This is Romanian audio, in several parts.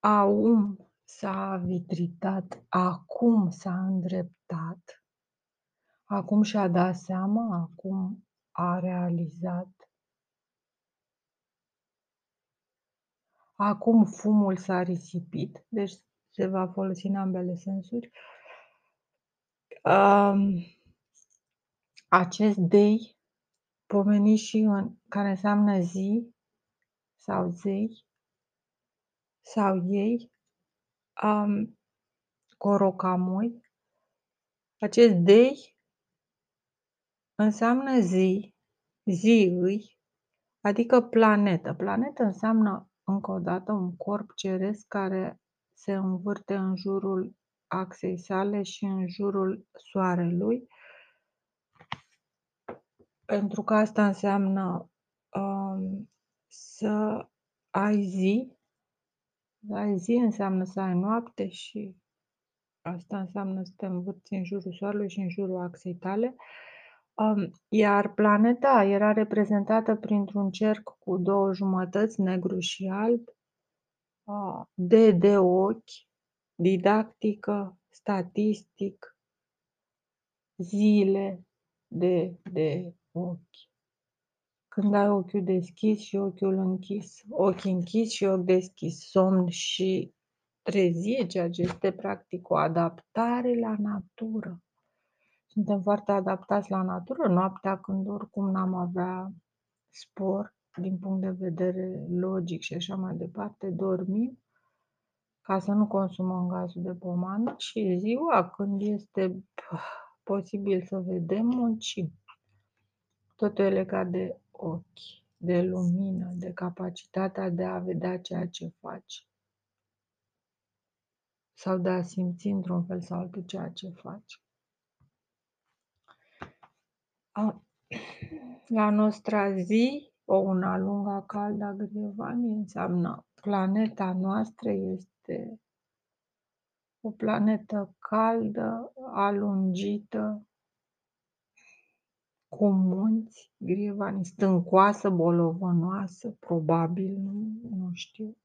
Aum s-a vitritat, acum s-a îndreptat, acum și-a dat seama, acum a realizat. Acum fumul s-a risipit, deci se va folosi în ambele sensuri. Um, acest dei, pomenit și în, care înseamnă zi sau zei sau ei, um, corocamoi, acest dei înseamnă zi, zi îi, adică planetă. Planetă înseamnă, încă o dată, un corp ceresc care se învârte în jurul axei sale și în jurul soarelui, pentru că asta înseamnă um, să ai zi, să ai zi înseamnă să ai noapte și asta înseamnă să te învârți în jurul soarelui și în jurul axei tale. Um, iar planeta era reprezentată printr-un cerc cu două jumătăți, negru și alb, uh, de de ochi, didactică, statistic, zile de de ochi. Când ai ochiul deschis și ochiul închis, ochi închis și ochi deschis, somn și trezie, ceea ce este practic o adaptare la natură. Suntem foarte adaptați la natură, noaptea când oricum n-am avea spor din punct de vedere logic și așa mai departe, dormim ca să nu consumăm gazul de pomană și ziua când este posibil să vedem, muncim. Totul e legat de ochi, de lumină, de capacitatea de a vedea ceea ce faci sau de a simți într-un fel sau altul ceea ce faci. La nostra zi, o una lunga calda Grievani înseamnă planeta noastră este o planetă caldă, alungită, cu munți, Grievani, stâncoasă, bolovănoasă, probabil, nu, nu știu.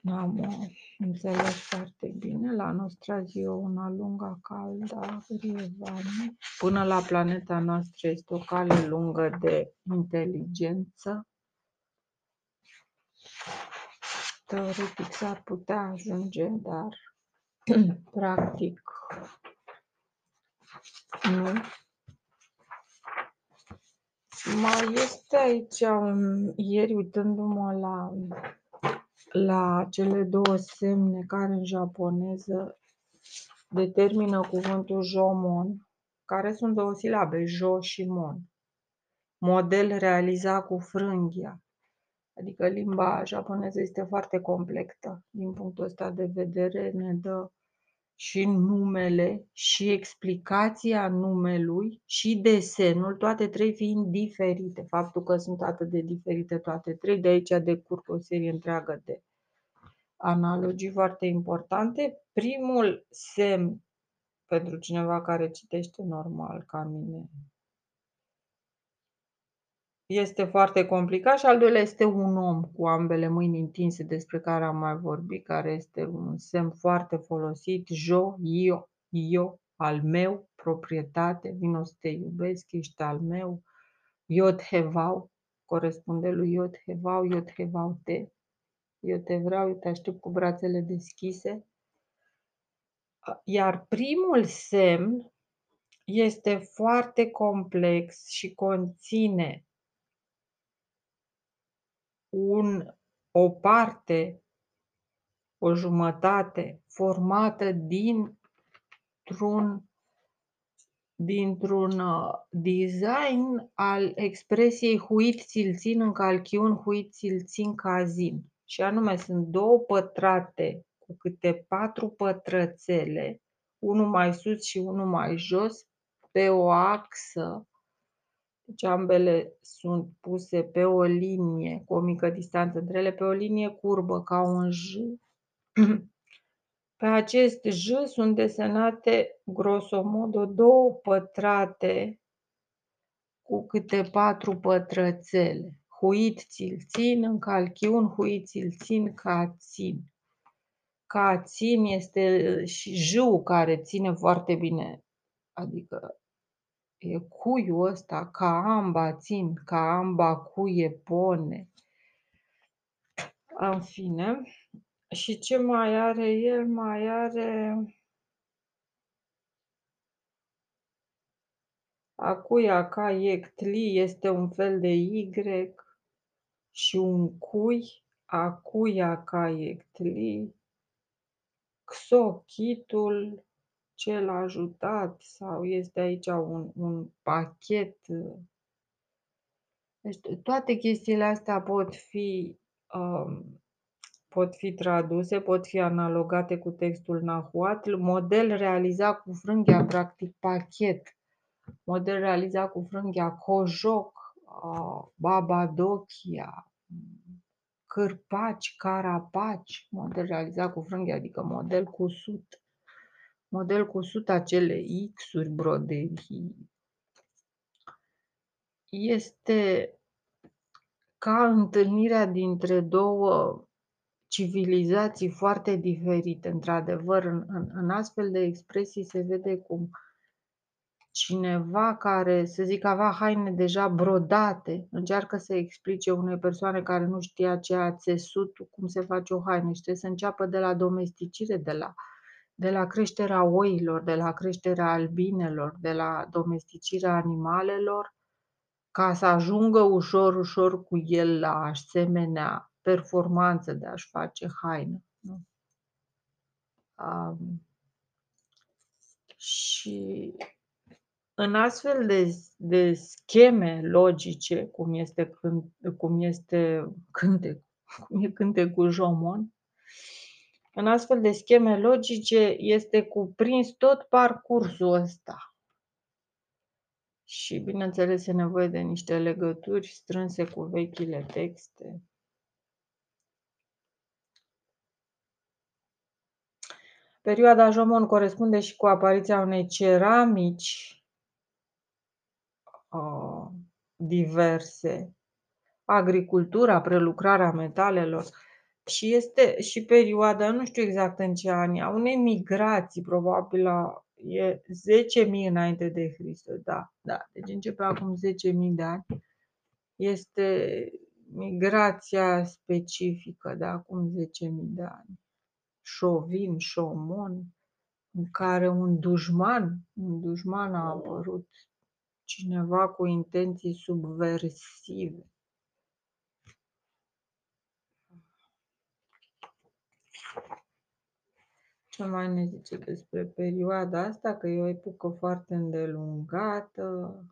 N-am uh, înțeles foarte bine. La nostra zi o una lungă, caldă, Grievani. Până la planeta noastră este o cale lungă de inteligență. Teoretic s-ar putea ajunge, dar practic nu. Mai este aici, un, ieri uitându-mă la, la cele două semne care în japoneză determină cuvântul jomon, care sunt două silabe, jo și mon. Model realizat cu frânghia. Adică limba japoneză este foarte complexă din punctul ăsta de vedere, ne dă și numele și explicația numelui și desenul, toate trei fiind diferite. Faptul că sunt atât de diferite toate trei, de aici decurg o serie întreagă de analogii foarte importante. Primul semn pentru cineva care citește normal ca mine este foarte complicat și al doilea este un om cu ambele mâini întinse despre care am mai vorbit, care este un semn foarte folosit, jo, io, io, al meu, proprietate, vino să te iubesc, ești al meu, iot hevau, corespunde lui iot hevau, iot hevau te, eu te vreau, eu te aștept cu brațele deschise. Iar primul semn este foarte complex și conține un, o parte, o jumătate formată dintr-un dintr-un uh, design al expresiei huit țilțin în calchiun huit țilțin cazin. Și anume sunt două pătrate cu câte patru pătrățele, unul mai sus și unul mai jos, pe o axă deci ambele sunt puse pe o linie cu o mică distanță între ele, pe o linie curbă ca un J. Pe acest J sunt desenate grosomodo două pătrate cu câte patru pătrățele, huit ți-l țin, în calchiun huit ți-l țin ca țin. Ca țin este și jâu care ține foarte bine, adică e cuiul ăsta, ca amba țin, ca amba cuie pone. În fine, și ce mai are el? Mai are acuia ca ectli este un fel de Y și un cui, acuia ca ectli, xochitul cel ajutat sau este aici un, un pachet. Deci toate chestiile astea pot fi um, pot fi traduse, pot fi analogate cu textul Nahuatl, model realizat cu frânghia, practic pachet, model realizat cu frânghia Cojoc, Babadochia, Cârpaci, Carapaci, model realizat cu frânghia, adică model cusut, model cusut acele X-uri, broderii. Este ca întâlnirea dintre două civilizații foarte diferite. Într-adevăr, în, în, în astfel de expresii se vede cum cineva care, să zic, avea haine deja brodate, încearcă să explice unei persoane care nu știa ce a țesut, cum se face o haină și trebuie să înceapă de la domesticire, de la, de la creșterea oilor, de la creșterea albinelor, de la domesticirea animalelor, ca să ajungă ușor, ușor cu el la asemenea performanță de a-și face haină. Nu? Um, și în astfel de, de scheme logice, cum este, când, cum este cânte, cum e cântecul Jomon, în astfel de scheme logice este cuprins tot parcursul ăsta. Și, bineînțeles, e nevoie de niște legături strânse cu vechile texte. Perioada Jomon corespunde și cu apariția unei ceramici uh, diverse, agricultura, prelucrarea metalelor și este și perioada, nu știu exact în ce ani, a unei migrații, probabil la e 10.000 înainte de Hristos, da, da, deci începe acum 10.000 de ani. Este migrația specifică de acum 10.000 de ani. Șovin, Șomon, în care un dușman, un dușman a apărut, cineva cu intenții subversive. Ce mai ne zice despre perioada asta? Că e o epocă foarte îndelungată.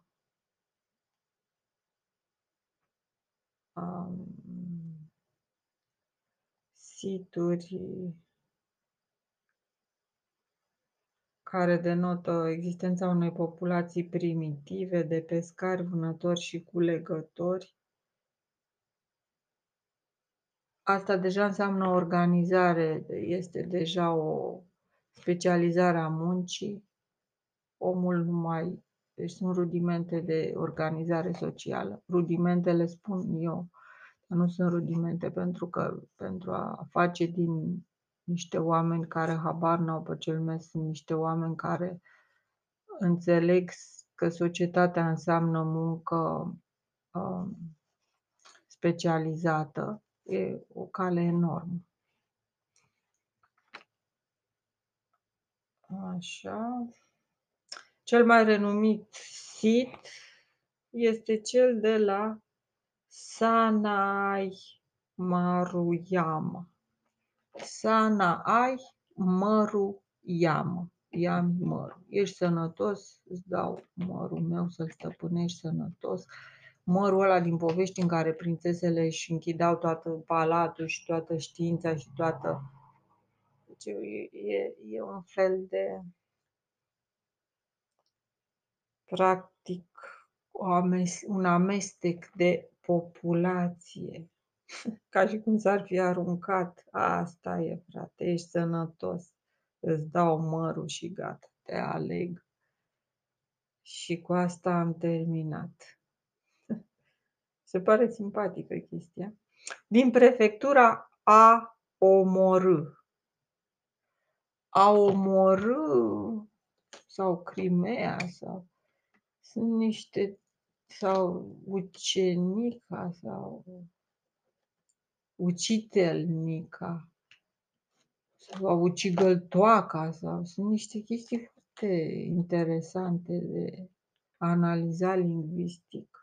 Um, situri care denotă existența unei populații primitive de pescari, vânători și culegători. Asta deja înseamnă organizare, este deja o specializare a muncii. Omul nu mai. Deci sunt rudimente de organizare socială. Rudimentele spun eu, dar nu sunt rudimente pentru că pentru a face din niște oameni care habar n-au pe cel mes, sunt niște oameni care înțeleg că societatea înseamnă muncă um, specializată, e o cale enormă. Așa. Cel mai renumit sit este cel de la Sanai Maruyama. Sana ai, mărul iamă. Iami mărul. Ești sănătos, îți dau mărul meu să-l stăpânești sănătos. Mărul ăla din povești în care prințesele își închidau toată palatul și toată știința și toată... Deci e, e, e un fel de... Practic, un amestec de populație ca și cum s-ar fi aruncat. Asta e, frate, ești sănătos. Îți dau mărul și gata, te aleg. Și cu asta am terminat. Se pare simpatică chestia. Din prefectura a omorâ. A omorâ sau Crimea sau sunt niște sau ucenica sau ucitelnica sau ucigăltoaca sau sunt niște chestii foarte interesante de analizat lingvistic.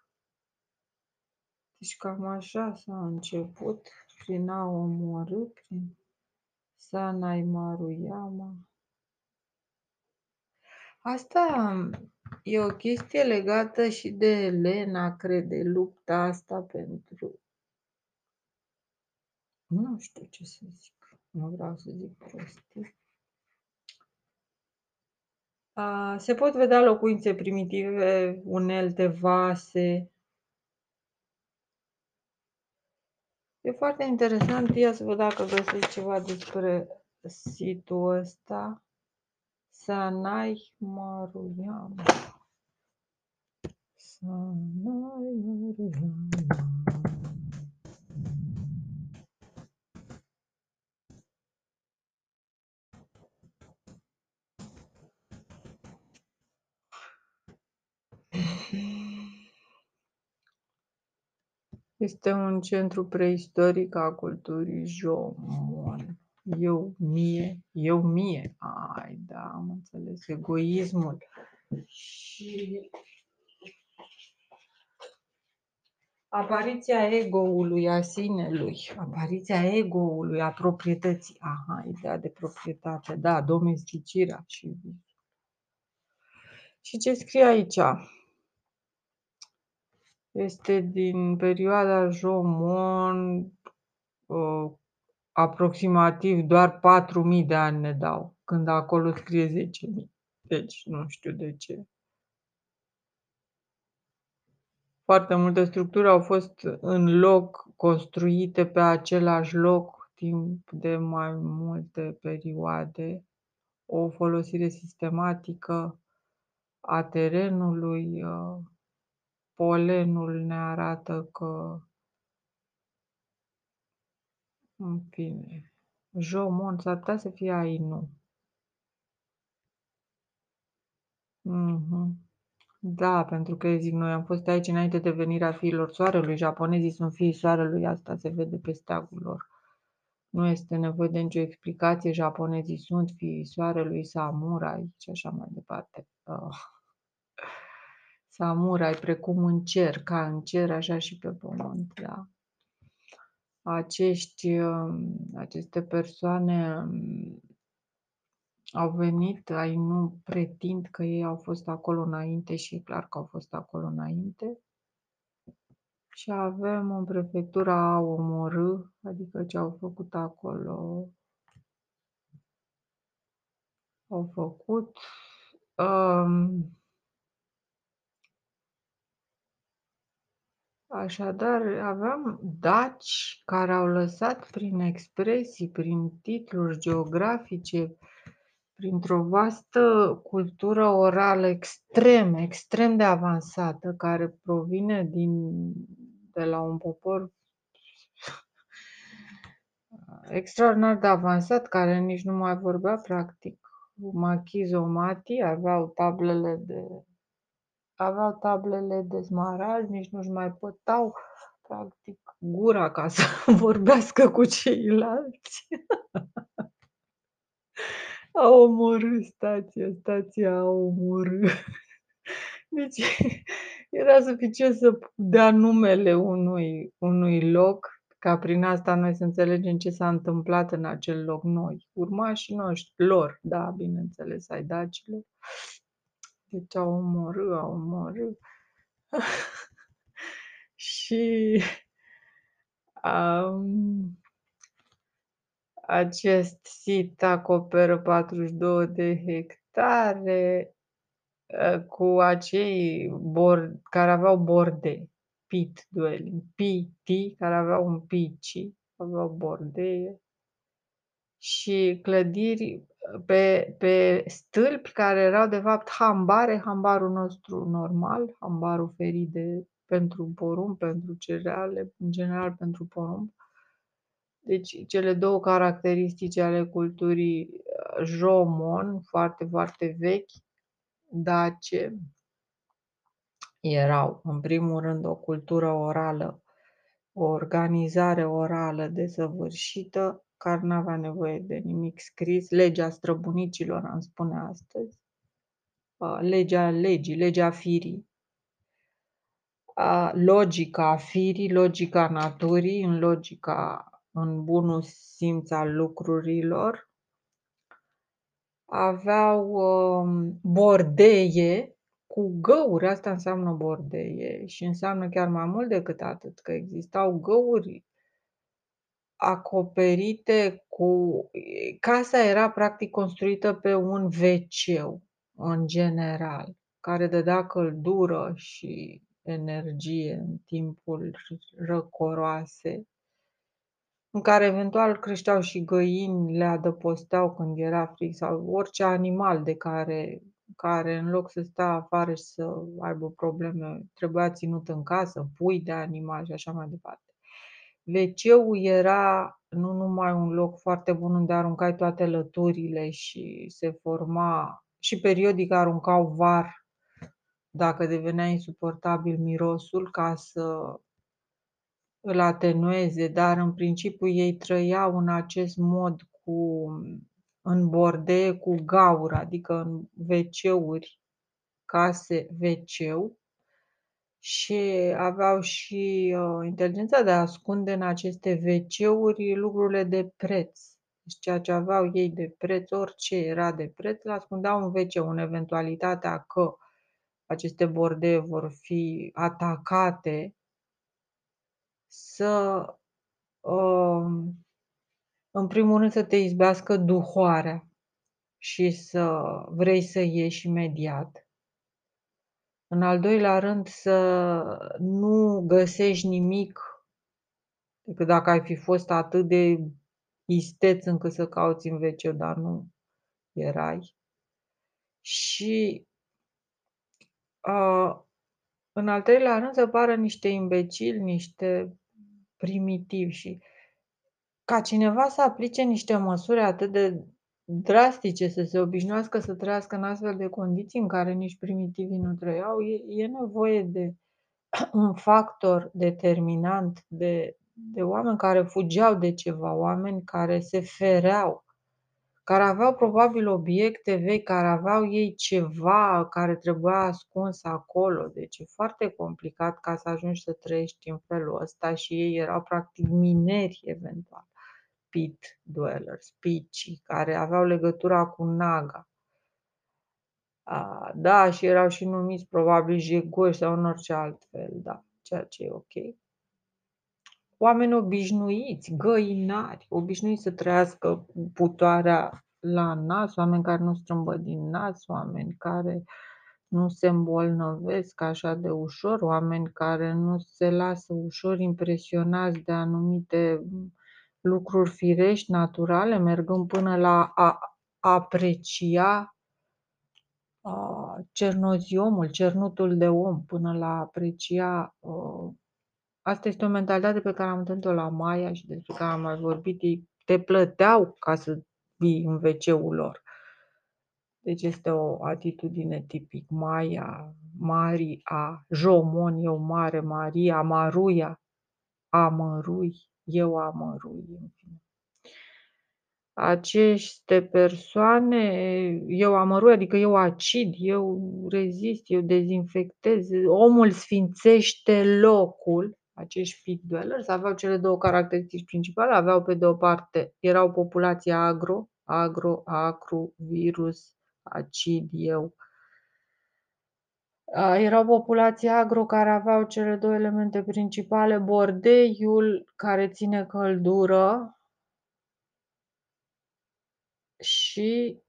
Deci cam așa s-a început prin a omorâ, prin Sanai Maruyama. Asta e o chestie legată și de Elena, cred, de lupta asta pentru... Nu știu ce să zic, nu vreau să zic prostii. Se pot vedea locuințe primitive, unelte, vase. E foarte interesant, ia să văd dacă găsesc ceva despre situl ăsta. Sanai Maruyama. Sanai Maruyama. Este un centru preistoric a culturii Jomon. Eu mie, eu mie. Ai, da, am înțeles. Egoismul. Și apariția ego-ului, a sinelui, apariția ego-ului, a proprietății. Aha, ideea de proprietate, da, domesticirea și... Și ce scrie aici? Este din perioada Jomon, uh, aproximativ doar 4.000 de ani ne dau, când acolo scrie 10.000. Deci nu știu de ce. Foarte multe structuri au fost în loc construite pe același loc timp de mai multe perioade. O folosire sistematică a terenului, uh, polenul ne arată că în fine, Jomon s-ar putea să fie Ainu. Mhm. Da, pentru că zic, noi am fost aici înainte de venirea fiilor soarelui. Japonezii sunt fiii soarelui, asta se vede pe steagul lor. Nu este nevoie de nicio explicație, japonezii sunt fiii soarelui, samurai și așa mai departe. Uh. Samurai, precum în cer, ca în cer, așa și pe pământ, da acești, um, aceste persoane um, au venit, ai nu pretind că ei au fost acolo înainte și e clar că au fost acolo înainte. Și avem în prefectura Omorâ, adică ce au făcut acolo, au făcut. Um, Așadar, aveam daci care au lăsat prin expresii, prin titluri geografice, printr-o vastă cultură orală extrem, extrem de avansată, care provine din, de la un popor extraordinar de avansat, care nici nu mai vorbea practic. Machizomati aveau tablele de aveau tablele de smarald, nici nu-și mai pătau practic gura ca să vorbească cu ceilalți. a omorât stația, stația a omorât. Deci era suficient să dea numele unui, unui loc ca prin asta noi să înțelegem ce s-a întâmplat în acel loc noi, urmașii noștri, lor, da, bineînțeles, ai dacilor. Deci a omorât, a omorât. și um, acest sit acoperă 42 de hectare uh, cu acei bord, care aveau borde, pit dwelling, PT, care aveau un pici, aveau bordee și clădiri pe, pe stâlpi care erau de fapt hambare, hambarul nostru normal, hambarul ferit de pentru porumb, pentru cereale, în general pentru porumb. Deci cele două caracteristici ale culturii uh, Jomon, foarte, foarte vechi, dace, erau, în primul rând, o cultură orală, o organizare orală desăvârșită, care nu avea nevoie de nimic scris, legea străbunicilor, am spune astăzi, legea legii, legea firii, logica firii, logica naturii, în logica, în bunul simț al lucrurilor, aveau um, bordeie cu găuri, asta înseamnă bordeie și înseamnă chiar mai mult decât atât, că existau găuri acoperite cu... Casa era practic construită pe un wc în general, care dădea căldură și energie în timpul răcoroase, în care eventual creșteau și găini, le adăposteau când era frig sau orice animal de care, care în loc să stea afară și să aibă probleme, trebuia ținut în casă, pui de animal și așa mai departe. Wc era nu numai un loc foarte bun unde aruncai toate lăturile și se forma și periodic aruncau var dacă devenea insuportabil mirosul ca să îl atenueze, dar în principiu ei trăiau în acest mod cu, în bordee cu gaură, adică în wc case wc și aveau și uh, inteligența de a ascunde în aceste wc lucrurile de preț. Deci ceea ce aveau ei de preț, orice era de preț, le ascundeau în wc în eventualitatea că aceste bordee vor fi atacate să, um, în primul rând, să te izbească duhoarea și să vrei să ieși imediat. În al doilea rând, să nu găsești nimic decât dacă ai fi fost atât de isteț încât să cauți în wc dar nu erai. Și uh, în al treilea rând să pară niște imbecili, niște primitivi și ca cineva să aplice niște măsuri atât de drastice, să se obișnuiască să trăiască în astfel de condiții în care nici primitivii nu trăiau, e, e nevoie de un factor determinant de, de oameni care fugeau de ceva, oameni care se fereau care aveau probabil obiecte vechi, care aveau ei ceva care trebuia ascuns acolo. Deci e foarte complicat ca să ajungi să trăiești în felul ăsta și ei erau practic mineri eventual, pit dwellers, pici, care aveau legătura cu Naga. A, da, și erau și numiți probabil jegoși sau în orice alt fel, da, ceea ce e ok oameni obișnuiți, găinari, obișnuiți să trăiască cu putoarea la nas, oameni care nu strâmbă din nas, oameni care nu se îmbolnăvesc așa de ușor, oameni care nu se lasă ușor impresionați de anumite lucruri firești, naturale, mergând până la a aprecia a, cernoziomul, cernutul de om, până la a aprecia Asta este o mentalitate pe care am întâlnit-o la Maia și despre care am mai vorbit. Ei te plăteau ca să vii în wc lor. Deci este o atitudine tipic Maia, Maria, Jomon, eu mare, Maria, Maruia, amărui, eu amărui, în fine aceste persoane, eu amărui, adică eu acid, eu rezist, eu dezinfectez, omul sfințește locul, acești pit dwellers aveau cele două caracteristici principale, aveau pe de o parte, erau populația agro, agro, acru, virus, acid, eu. Erau populația agro care aveau cele două elemente principale, bordeiul care ține căldură, și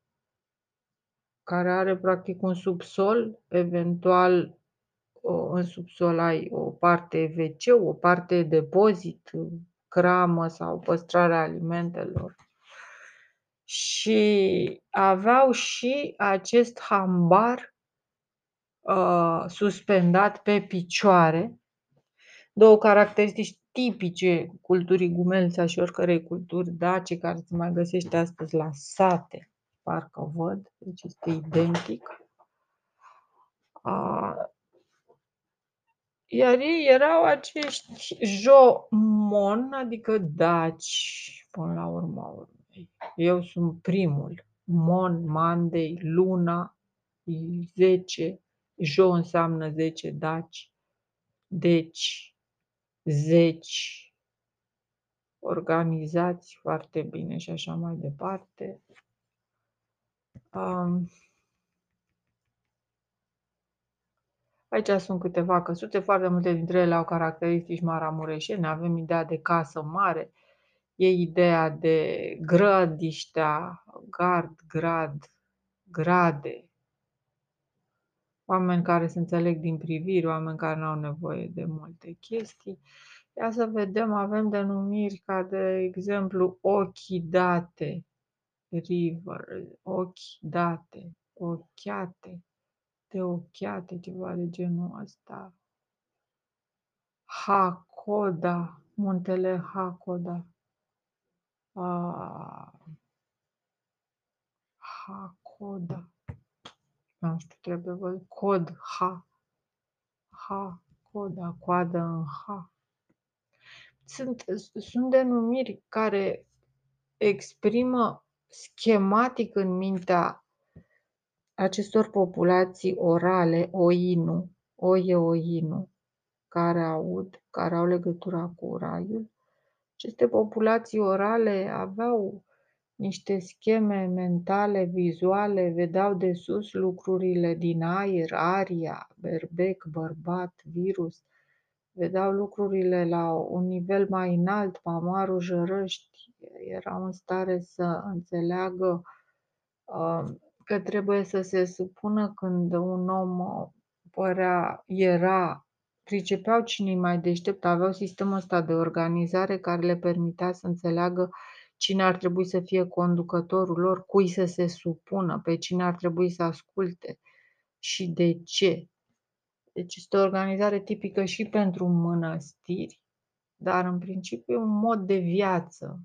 care are practic un subsol, eventual în subsol ai o parte WC, o parte depozit, cramă sau păstrarea alimentelor. Și aveau și acest hambar uh, suspendat pe picioare, două caracteristici tipice culturii Gumelța și oricărei culturi dace care se mai găsește astăzi la sate, parcă văd, deci este identic. A, iar ei erau acești jomon, adică daci, până la urmă. Eu sunt primul. Mon, Mandei, Luna, 10, Jo înseamnă 10 daci, deci, zeci, organizați foarte bine și așa mai departe. Um, Aici sunt câteva căsuțe, foarte multe dintre ele au caracteristici maramureșene, avem ideea de casă mare, e ideea de grădiștea, gard, grad, grade, oameni care se înțeleg din priviri, oameni care nu au nevoie de multe chestii. Ia să vedem, avem denumiri ca de exemplu ochii date, river, ochi date, ochiate, de ochiate, ceva de genul ăsta. Hakoda, muntele Hakoda. Ah, Hakoda. Nu știu, trebuie văzut. Cod H. H. Coda, coadă în H. Sunt, sunt denumiri care exprimă schematic în mintea acestor populații orale, oinu, oie oinu, care aud, care au legătura cu raiul. Aceste populații orale aveau niște scheme mentale, vizuale, vedeau de sus lucrurile din aer, aria, berbec, bărbat, virus, vedeau lucrurile la un nivel mai înalt, pamarul jărăști, erau în stare să înțeleagă uh, că trebuie să se supună când un om uh, părea, era, pricepeau cine mai deștept, aveau sistemul ăsta de organizare care le permitea să înțeleagă cine ar trebui să fie conducătorul lor, cui să se supună, pe cine ar trebui să asculte și de ce. Deci este o organizare tipică și pentru mănăstiri, dar în principiu un mod de viață.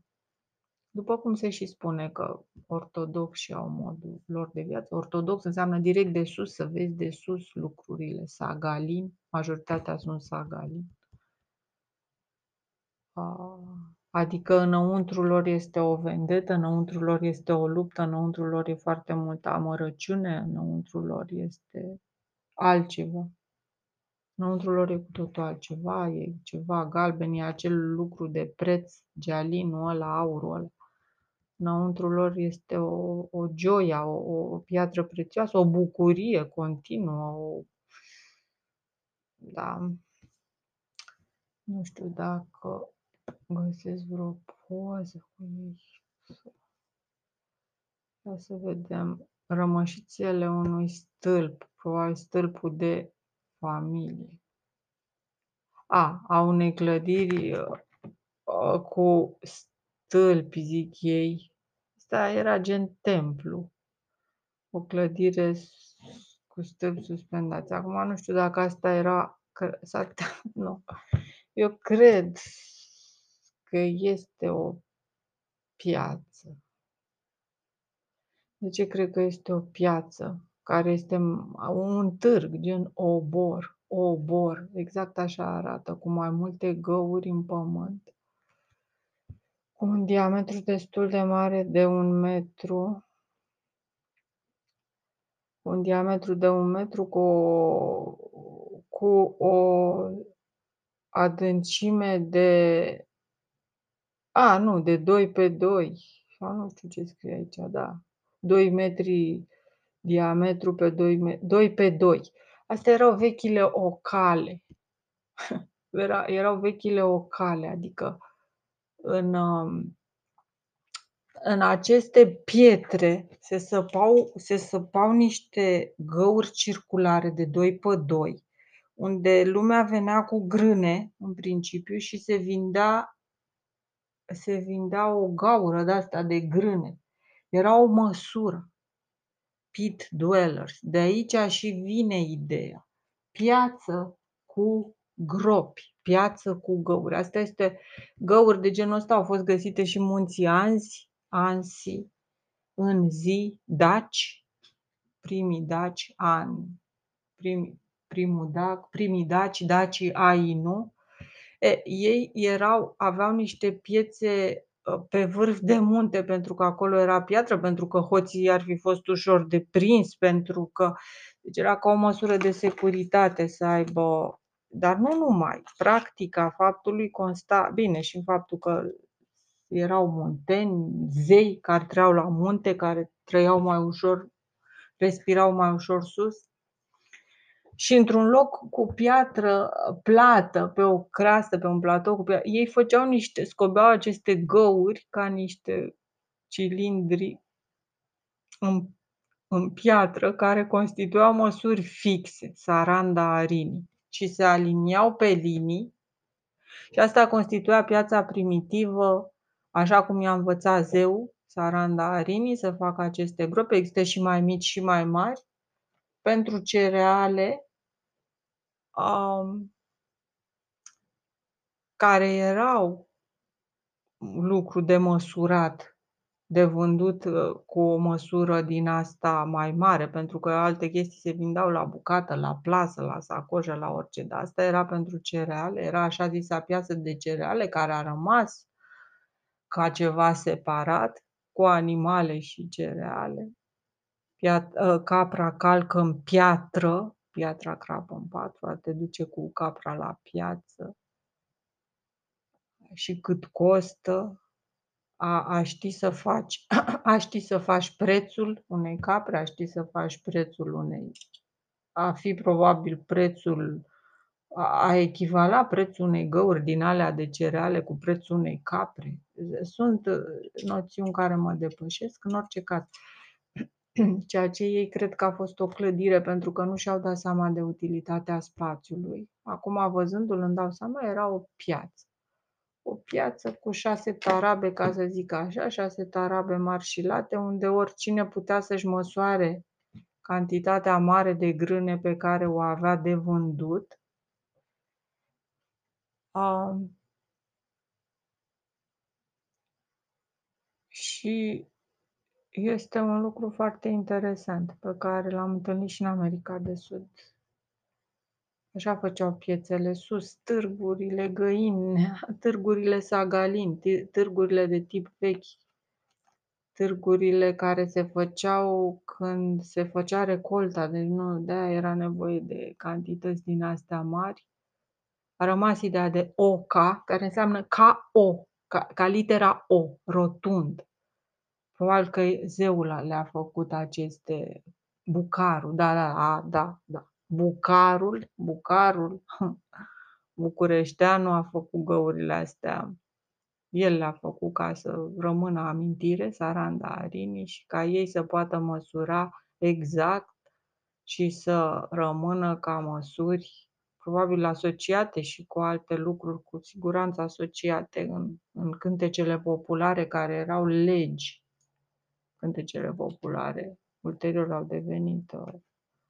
După cum se și spune că ortodoxi au modul lor de viață. Ortodox înseamnă direct de sus, să vezi de sus lucrurile. Sagalin, majoritatea sunt sagalin. Ah. Adică înăuntru lor este o vendetă, înăuntru lor este o luptă, înăuntru lor e foarte multă amărăciune, înăuntru lor este altceva. Înăuntru lor e cu totul altceva, e ceva galben, e acel lucru de preț, gealinul ăla, aurul ăla. Înăuntru lor este o, o joia, o, o piatră prețioasă, o bucurie continuă, o... da. Nu știu dacă găsesc vreo poză cu ei. Ia să vedem rămășițele unui stâlp, probabil stâlpul de familie. A, a unei clădiri uh, cu stâlpi, zic ei. Asta era gen templu. O clădire cu stâlpi suspendați. Acum nu știu dacă asta era... Nu. Eu cred că este o piață. De ce cred că este o piață? Care este un târg, gen obor, obor, exact așa arată, cu mai multe găuri în pământ, cu un diametru destul de mare de un metru, un diametru de un metru cu o, cu o adâncime de a, nu, de 2 pe 2. Sau nu știu ce scrie aici, da. 2 metri diametru pe 2, me- 2 pe 2. Astea erau vechile ocale. Era, erau vechile ocale, adică în, um, în aceste pietre se săpau, se săpau niște găuri circulare de 2 pe 2, unde lumea venea cu grâne, în principiu, și se vindea se vindea o gaură de asta de grâne. Era o măsură. Pit dwellers. De aici și vine ideea. Piață cu gropi. piață cu găuri. Asta este găuri de genul ăsta au fost găsite și în munții Anzi, Ansi, în zi, Daci, primii Daci, ani, primii, primul Dac, primii Daci, Daci, Ainu. E, ei erau, aveau niște piețe ă, pe vârf de munte, pentru că acolo era piatră, pentru că hoții ar fi fost ușor de prins, pentru că deci era ca o măsură de securitate să aibă dar nu numai. Practica faptului consta, bine, și în faptul că erau munteni, zei care trăiau la munte, care trăiau mai ușor, respirau mai ușor sus. Și într-un loc cu piatră plată, pe o crastă, pe un platou cu piatră, ei făceau niște, scobeau aceste găuri ca niște cilindri în, în piatră care constituiau măsuri fixe, saranda arinii și se aliniau pe linii și asta constituia piața primitivă, așa cum i-a învățat zeu, Saranda Arini, să facă aceste grope. Există și mai mici și mai mari pentru cereale um, care erau lucru de măsurat de vândut uh, cu o măsură din asta mai mare, pentru că alte chestii se vindeau la bucată, la plasă, la sacoșă, la orice. Dar asta era pentru cereale, era așa zisa piață de cereale care a rămas ca ceva separat cu animale și cereale. Ă, capra calcă în piatră, piatra crapă în patru, te duce cu capra la piață și cât costă, a, a ști să faci, a ști să faci prețul unei capre, a ști să faci prețul unei, a fi probabil prețul, a, a echivala prețul unei găuri din alea de cereale cu prețul unei capre. Sunt uh, noțiuni care mă depășesc în orice caz. Ceea ce ei cred că a fost o clădire pentru că nu și-au dat seama de utilitatea spațiului. Acum, văzându-l, îmi dau seama, era o piață o piață cu șase tarabe, ca să zic așa, șase tarabe mari și late, unde oricine putea să-și măsoare cantitatea mare de grâne pe care o avea de vândut. Um, și este un lucru foarte interesant pe care l-am întâlnit și în America de Sud. Așa făceau piețele sus, târgurile găini, târgurile sagalin, târgurile de tip vechi, târgurile care se făceau când se făcea recolta, deci nu, de-aia era nevoie de cantități din astea mari. A rămas ideea de oca, care înseamnă ca o, ca, ca litera O, rotund. Probabil că zeul le-a făcut aceste bucarul, da, da, a, da, da. Bucarul, Bucarul, Bucureșteanu a făcut găurile astea. El le-a făcut ca să rămână amintire, Saranda Arini, și ca ei să poată măsura exact și să rămână ca măsuri probabil asociate și cu alte lucruri, cu siguranță asociate în, în cântecele populare care erau legi. Cântecele populare ulterior au devenit uh,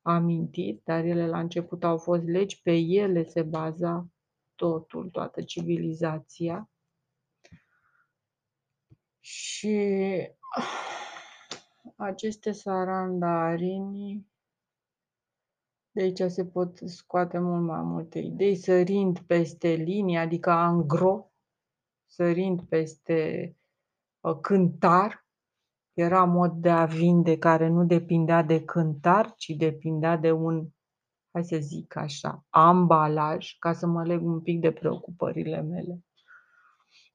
amintit, dar ele la început au fost legi, pe ele se baza totul, toată civilizația. Și aceste sarandarini, de aici se pot scoate mult mai multe idei, sărind peste linie, adică angro, sărind peste uh, cântar, era mod de a vinde care nu depindea de cântar, ci depindea de un, hai să zic așa, ambalaj, ca să mă leg un pic de preocupările mele,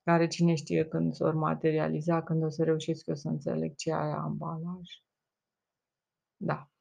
care cine știe când s-or materializa, când o să reușesc eu să înțeleg ce aia ambalaj. Da.